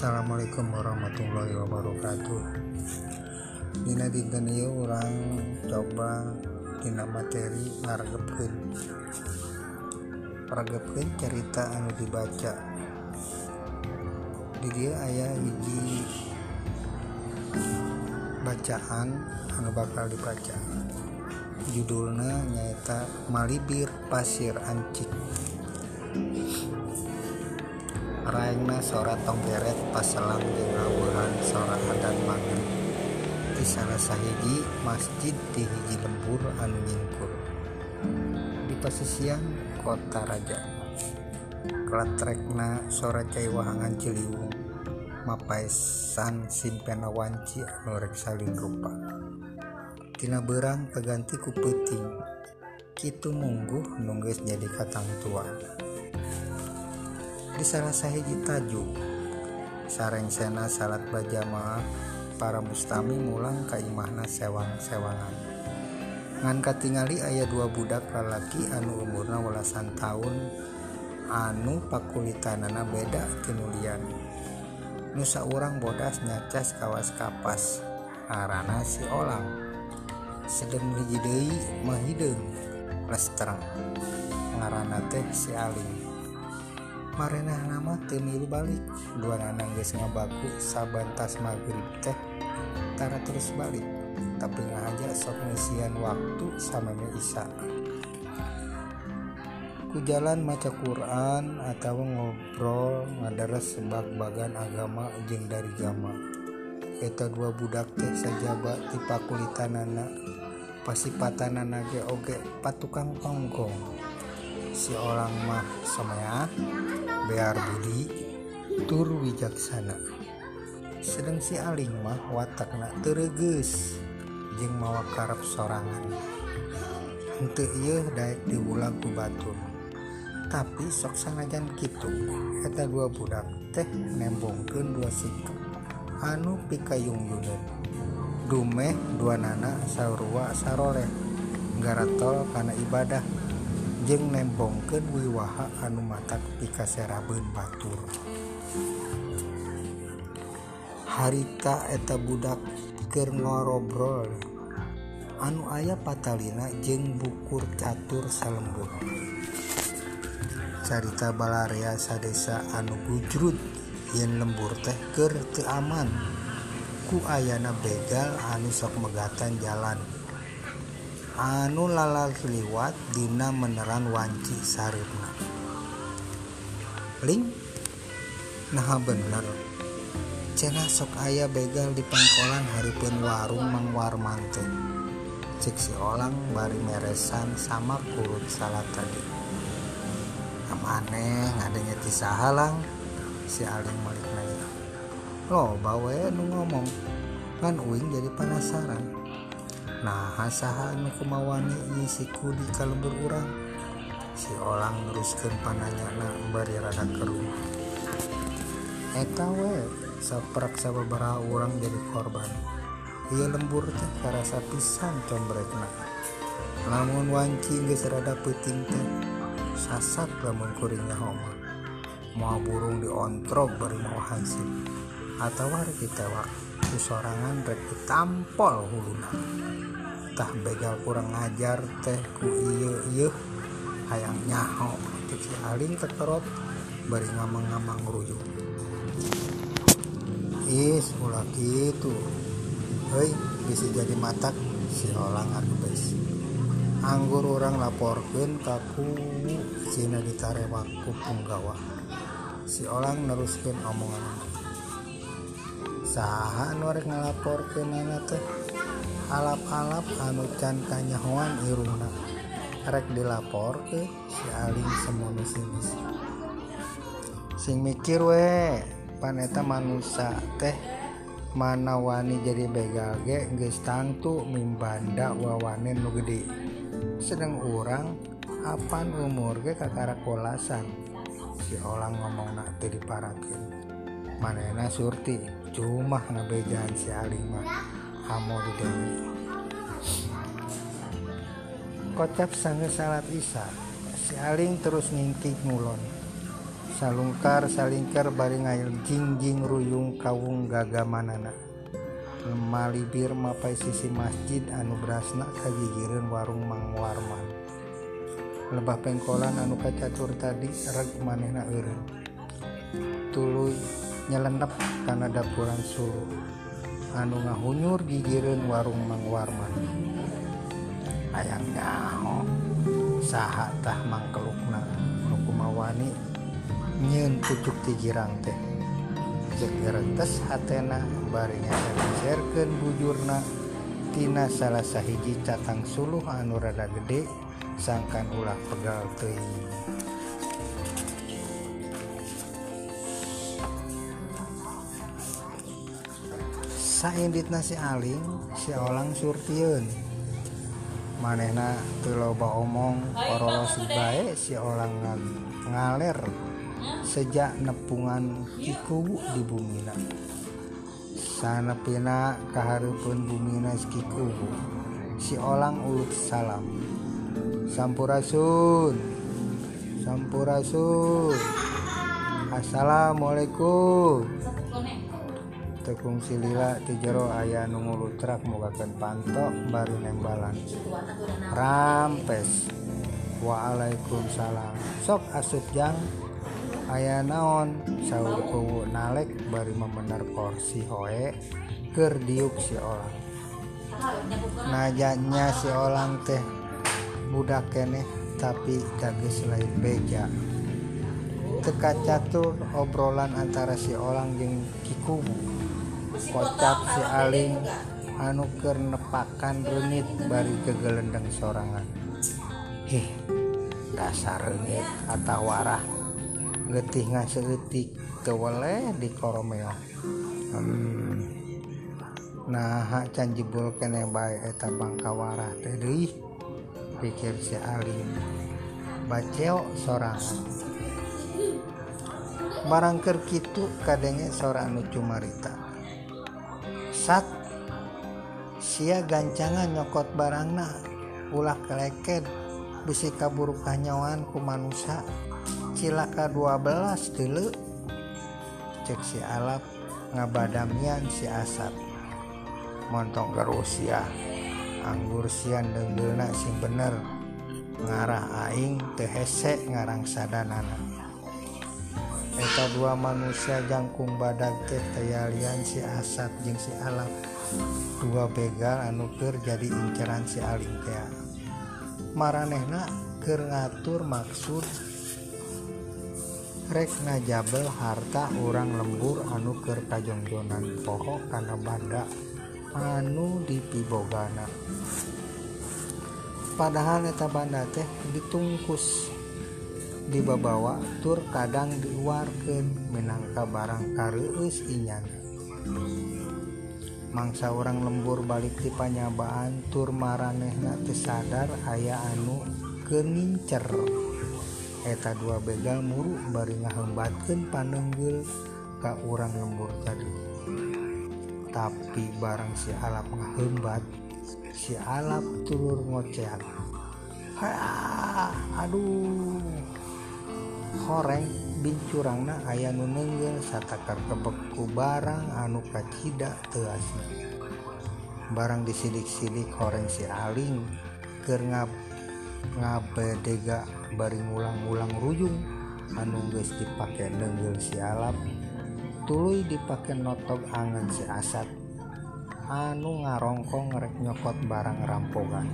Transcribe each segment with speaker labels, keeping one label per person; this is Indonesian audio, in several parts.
Speaker 1: Assalamualaikum warahmatullahi wabarakatuh. Dina dinten ieu urang coba dina materi ngaragepkeun Ragepkeun cerita anu dibaca. Di dieu aya hiji bacaan anu bakal dibaca. Judulnya nyaita Malibir Pasir Ancik Raengna sora tonggeret paselang jeung ngawuhan sora adan mangen. Di salah sahiji masjid di hiji lembur anu nyingkur. Di pasisian kota raja. Klatrekna sora cai wahangan ciliwung. Mapaisan simpena wanci anu reksaling rupa. Tina berang keganti ku peuting. Kitu mungguh nunggeus jadi katang tua. disalahji Taju sarengsena salat bajamaah para mustami mulang Kaimahna sewang-sewangan. Ngangka tingali ayah dua budak lalaki anu umurna welasan tahun anu pakulitanana beda kenulian Nusa orang bodas nyacas kawas kapas arana si olang. Sedang dijidei mahideng lesterang ngarana teh si aling. Marenah nama temilu balik. Dua nanang geus ngabaku sabantas maghrib teh tara terus balik. Tapi ngahaja sok ngisian waktu sameme isa. Ku jalan maca Quran atau ngobrol ngadares sebab bagan agama jeung dari gama eta dua budak teh sajaba di pakulitanana pasipatanana ge oge patukang tonggong si orang mah semea bear budi tur wijaksana. Sedang si aling mah watakna tereges jeng mawa karep sorangan. Henteu ieu daek diulang ku batur tapi sok sanajan kitu eta dua budak teh nembongkeun dua sikap. Anu pikayungyunan dumeh dua nana sarua saroleh garatol kana ibadah. jeung nembongkeun wiwaha anu matak pikaserabeun batur. Harita eta budak keur ngorobrol. Anu ayah patalina jeung bukur catur salembur carita balaria sadesa anu gujrut yen lembur teh keur teu aman. Ku ayana begal anu sok megatan jalan. Anu lalal liwat dina meneran wanci saripna. Ling nah bener. Cena sok aya begal di pangkolan haripun warung mang warman teh cek si bari meresan sama kurut salat tadi. Aneh ngadanya ti sahalang si aling malik nanya. Lo bawa nu ngomong kan uing jadi penasaran nah asaha anu kemawani ini si kudi kalembur urang. Si orang teruskan pananya na bari rada ke rumah eta we saprak sababaraha urang jadi korban. Ia lembur teh karasa pisan combrekna lamun wanci geus rada peuting teh sasak lamun kuringnya homa mau burung diontrok bari mau hansip. Atau hari kita waktu sorangan rek ditampol huluna tah begal kurang ngajar teh ku ieu ieu. Hayang nyaho cek si aling tekerot bari ngamang-ngamang ruyuk is ulah gitu hei bisa jadi matak si olang arbes anggur orang laporkeun kaku Cina ditarewak ku punggawa si orang neruskeun omongan sahan war ngalapor ke nana teh? Alap-alap anu can kanyahoan irungna. Rek dilapor ke si aling semono sinis. Sing mikir we paneta manusia teh mana wani jadi begal ge geus tangtu mimbanda wawane nu gede. Sedang orang apan umur ge kakara kolasan si olang ngomong nak teu diparahkeun manena surti. cuma nabegaan si Aling mah Amo di Dewi Kocap sangge salat isya Si Aling terus ngingkik ngulon. Salungkar salingkar bari ngail jingjing ruyung kawung gaga gagamanana. Malibir mapai sisi masjid anu berasna kagigirin warung Mang Warman. Lebah pengkolan anu kacatur tadi reg manehna eureun. Tuluy nyelendep karena dapuran suruh anu ngahunyur gigireun warung Mang Warman. Ayam nyaho saha tah mangkelukna. Nu kumawani nyeun pucuk ti jirang teh. Jeung gerentes hatena bari nyajarkeun bujurna. Tina salah sahiji catang suluh anu rada gede sangkan ulah pegal teuing. Sainditna si aling si olang surtieun manehna teu loba omong korolos bae si olang ngaler sejak nepungan kiku di bumina. Sanepina kahareupeun bumina kiku si olang ulut salam. Sampurasun. Sampurasun. Assalamualaikum tekung silila ti jero aya nu ngulutrak mugakeun pantok bari nembalan. Rampes. Waalaikumsalam. Sok asup jang. Aya naon? Saur kuwu nalek bari membener porsi hoe keur diuk si olang najanya si olang teh budak keneh tapi gages lain beja. Teka catur obrolan antara si olang jeung kikubu kocap si aling anu keur nepakan renit bari kegelendang sorangan. Heh dasar renit atau warah. Getih ngaseetik tewele di koromeo. Hmm. nah can jebul kene bae eta bangka warah teh deui pikir si aling. Baceo sorangan. Barangker kitu kadenge sora anu cumarita. Sat. Sia gancangan nyokot barangna ulah keleket bisi kabur kanyawan ku manusia. Cilaka 12 dulu cek si alap ngabadamian si asap. Montong ke Rusia. Anggur sian denggelna sing bener. Ngarah aing tehese ngarang sadanana eta dua manusia jangkung badak tayalian si asap jeung si alam. Dua begal anuker jadi inceran si aling Alitea maranehna ke ngatur maksud rek jabel harta orang lembur anu anuker kajongjonan poho karena badak anu dipibogana. Padahal eta banda teh ditungkus. Dibabawa tur kadang diluarkeun minangka barang kareueus inyan. Mangsa orang lembur balik di panyabaan tur maranehna teu sadar aya anu kenincer. Eta dua begal muru bari ngahembatkeun panenggel ka urang lembur tadi. Tapi barang si alap ngahembat si alap turur ngocehan aduh horeng bincurangna aya nu nenggel satakar kebekku barang anu kacita teasna barang disidik-sidik horeng si aling keur ngab ngabedega bari ngulang-ulang rujung anu geus dipake nenggel si alap tuluy dipake notog angan si asat anu ngarongkong rek nyokot barang rampogan.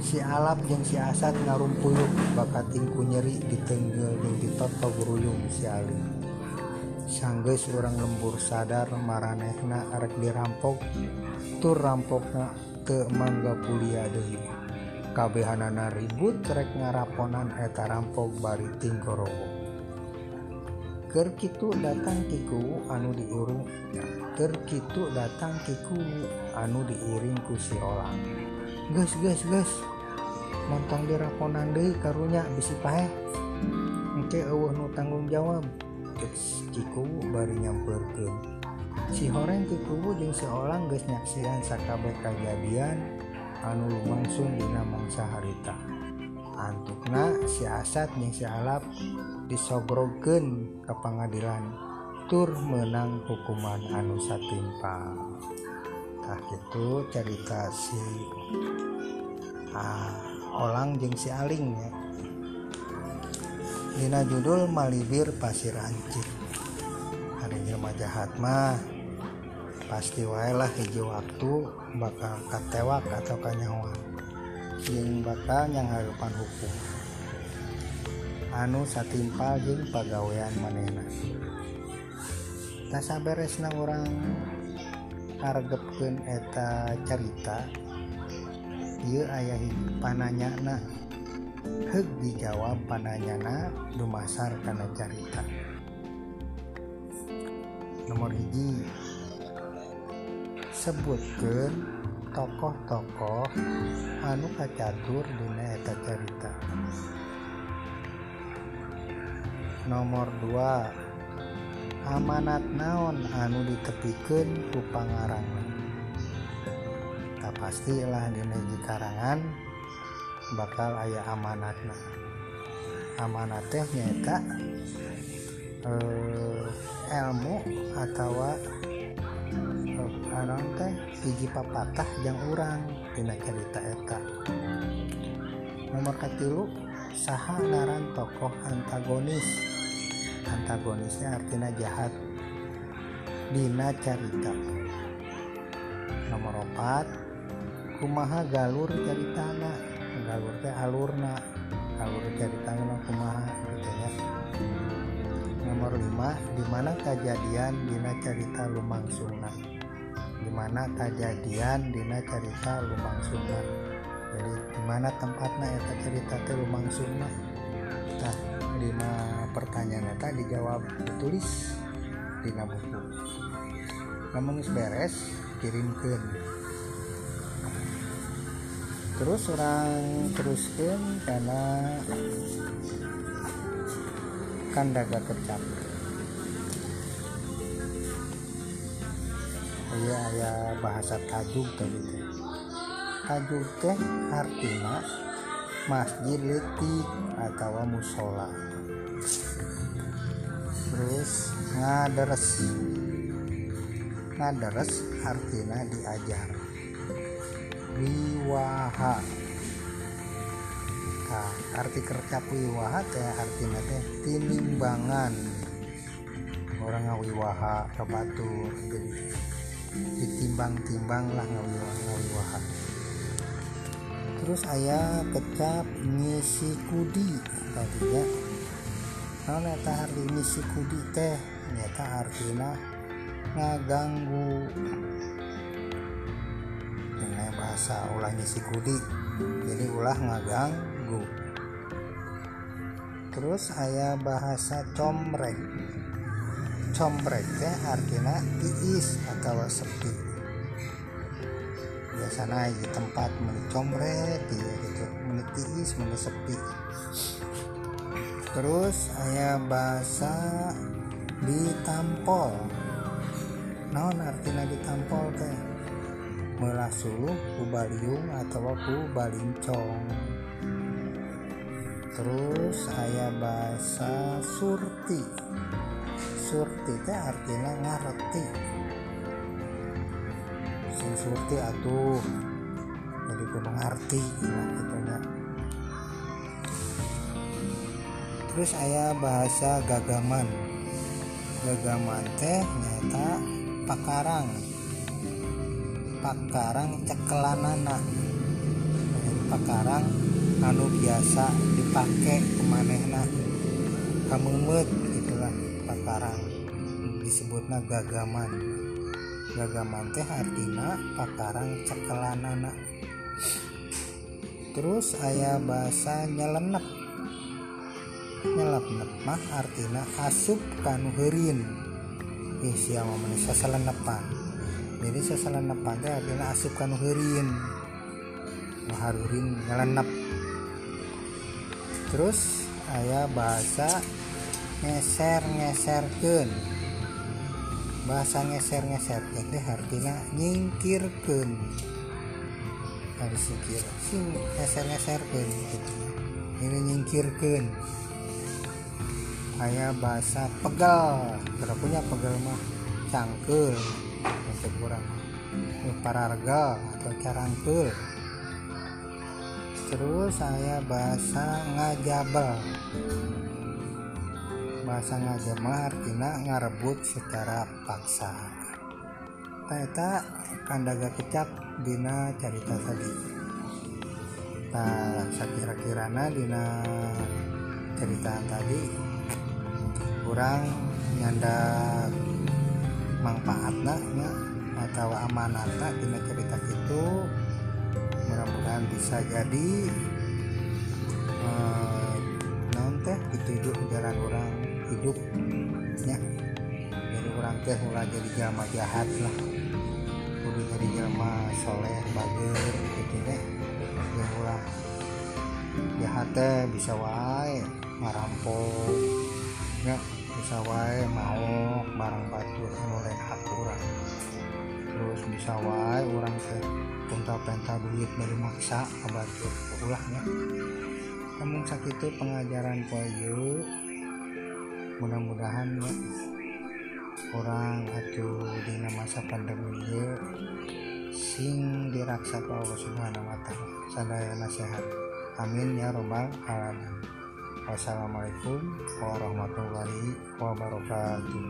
Speaker 1: si alap jeung siasat ngarumpuyuk bakattingku nyeri ditenggel dan ditoto beruyung siali sangge seorang lembur sadar maranehna arek dirampok tur rampokna te mangga pulia deui. Kabehanana ribut rek ngaraponan eta rampok bari tinggorowo. Kerkitu datang tiku anu diurung Kerkitu datang tiku anu diiringku si orang. Guys guys guys montong diraponan deui karunya bisi paeh engke eueuh nu tanggung jawab. Geus cikuwu bari nyampeurkeun si horeng ti kubu jeung seorang geus nyaksian sakabeh kajadian anu lumangsung dina mangsa harita. Antukna si asat yang si alap disogrogen ke pengadilan tur menang hukuman anu satimpal. Tah itu cerita si ah olang jeng si aling ya. Dina judul Malibir Pasir Ancik hari jelma jahat mah. Pasti wae hijau waktu bakal katewak atau kanyawan yang bakal yang harapan hukum. Anu satimpal jeung pagawean manehna. Tasa beresna orang hargepkeun eta cerita Ieu ayah pananyana. Heug dijawab pananyana dumasar kana carita. Nomor hiji. Sebutkan tokoh-tokoh anu kacatur dina eta carita. Nomor 2 amanat naon anu ditepikan ku pangarang pastilah di di karangan bakal ayah amanatna. Amanat teh nyata eh, ilmu atau eh, anon teh hiji papatah yang urang dina cerita eta. Nomor katilu saha ngaran tokoh antagonis. Antagonisnya artinya jahat. Dina carita. Nomor 4 kumaha galur ceritana galur teh alurna. Alur ceritana kumaha gitu ya. Nomor 5 di mana kejadian dina cerita lumangsungna? Di mana kejadian dina cerita lumangsungna? Jadi di mana tempatnya eta cerita teh lumangsungna? Nah lima pertanyaan eta dijawab ditulis. Dina buku. Namun beres kirimkan terus orang teruskan karena kandaga kecap iya aya bahasa tajuk tadi teh tajuk teh artinya masjid letik atau musola. Terus ngaderes. Ngaderes artinya diajar wiwaha. Nah, arti kercap wiwaha teh artinya teh tinimbangan. Orang ngawiwaha kebatur jadi ditimbang-timbang lah ngawiwaha terus ayah kecap ngisi kudi tadinya. Nah neta arti ngisi kudi teh neta artinya ngaganggu dengan bahasa ulah ngisi kudi jadi ulah ngaganggu. Terus ayah bahasa comrek comrek teh artinya tiis atau sepi. Biasanya di tempat mencomrek ya gitu. Menitiis sepi. Terus ayah bahasa ditampol. Naon artinya ditampol teh melah suluh ku baliung atau ku balincong. Terus ayah bahasa surti. Surti teh artinya ngareti. Sing surti atuh jadi kudu ngarti nah gitu ya terus ayah bahasa gagaman. Gagaman teh nyata pakarang pakarang cekelanana. Pakarang anu biasa dipakai kemanehna. Kamumut gitulah pakarang. Disebutnya gagaman. Gagaman teh artinya pakarang cekelanana. Terus ayah bahasa nyelenep nyelenep mah artinya asup kanu herin isi yang mau seselenepan jadi seselenepan teh artinya asup kanu herin harurin nyelenep. Terus ayah bahasa ngeser ngeserken bahasa ngeser ngeser teh artinya nyingkirkan harus singkir sing ngeser ngeserkan gitu. Ini nyingkirkan aya bahasa pegal. Kalau punya pegal mah cangkel untuk kurang pararga atau carangkel terus saya bahasa ngajabel. Bahasa ngajabel artinya ngarebut secara paksa. Eta kandaga kecap dina cerita tadi. Nah sakira-kirana dina cerita tadi kurang nyanda manfaatnya atau amanatna dina cerita itu mudah-mudahan bisa jadi eh, non teh dituju jalan orang hidupnya. Jadi orang teh mulai jadi jama jahat lah. Kudu jadi jama soleh bager gitu deh. Yang ulah jahat teh bisa wae ngarampok ya bisa wae mau barang batu mulai hak orang terus bisa wae orang teh punta penta duit dari maksa kabatur ulahnya namun sakit pengajaran poyo mudah-mudahan ya orang atuh di masa pandemi ya sing diraksa ke Allah Subhanahu wa taala. Sadaya nasihat. Amin ya robbal alamin. Wassalamualaikum warahmatullahi wabarakatuh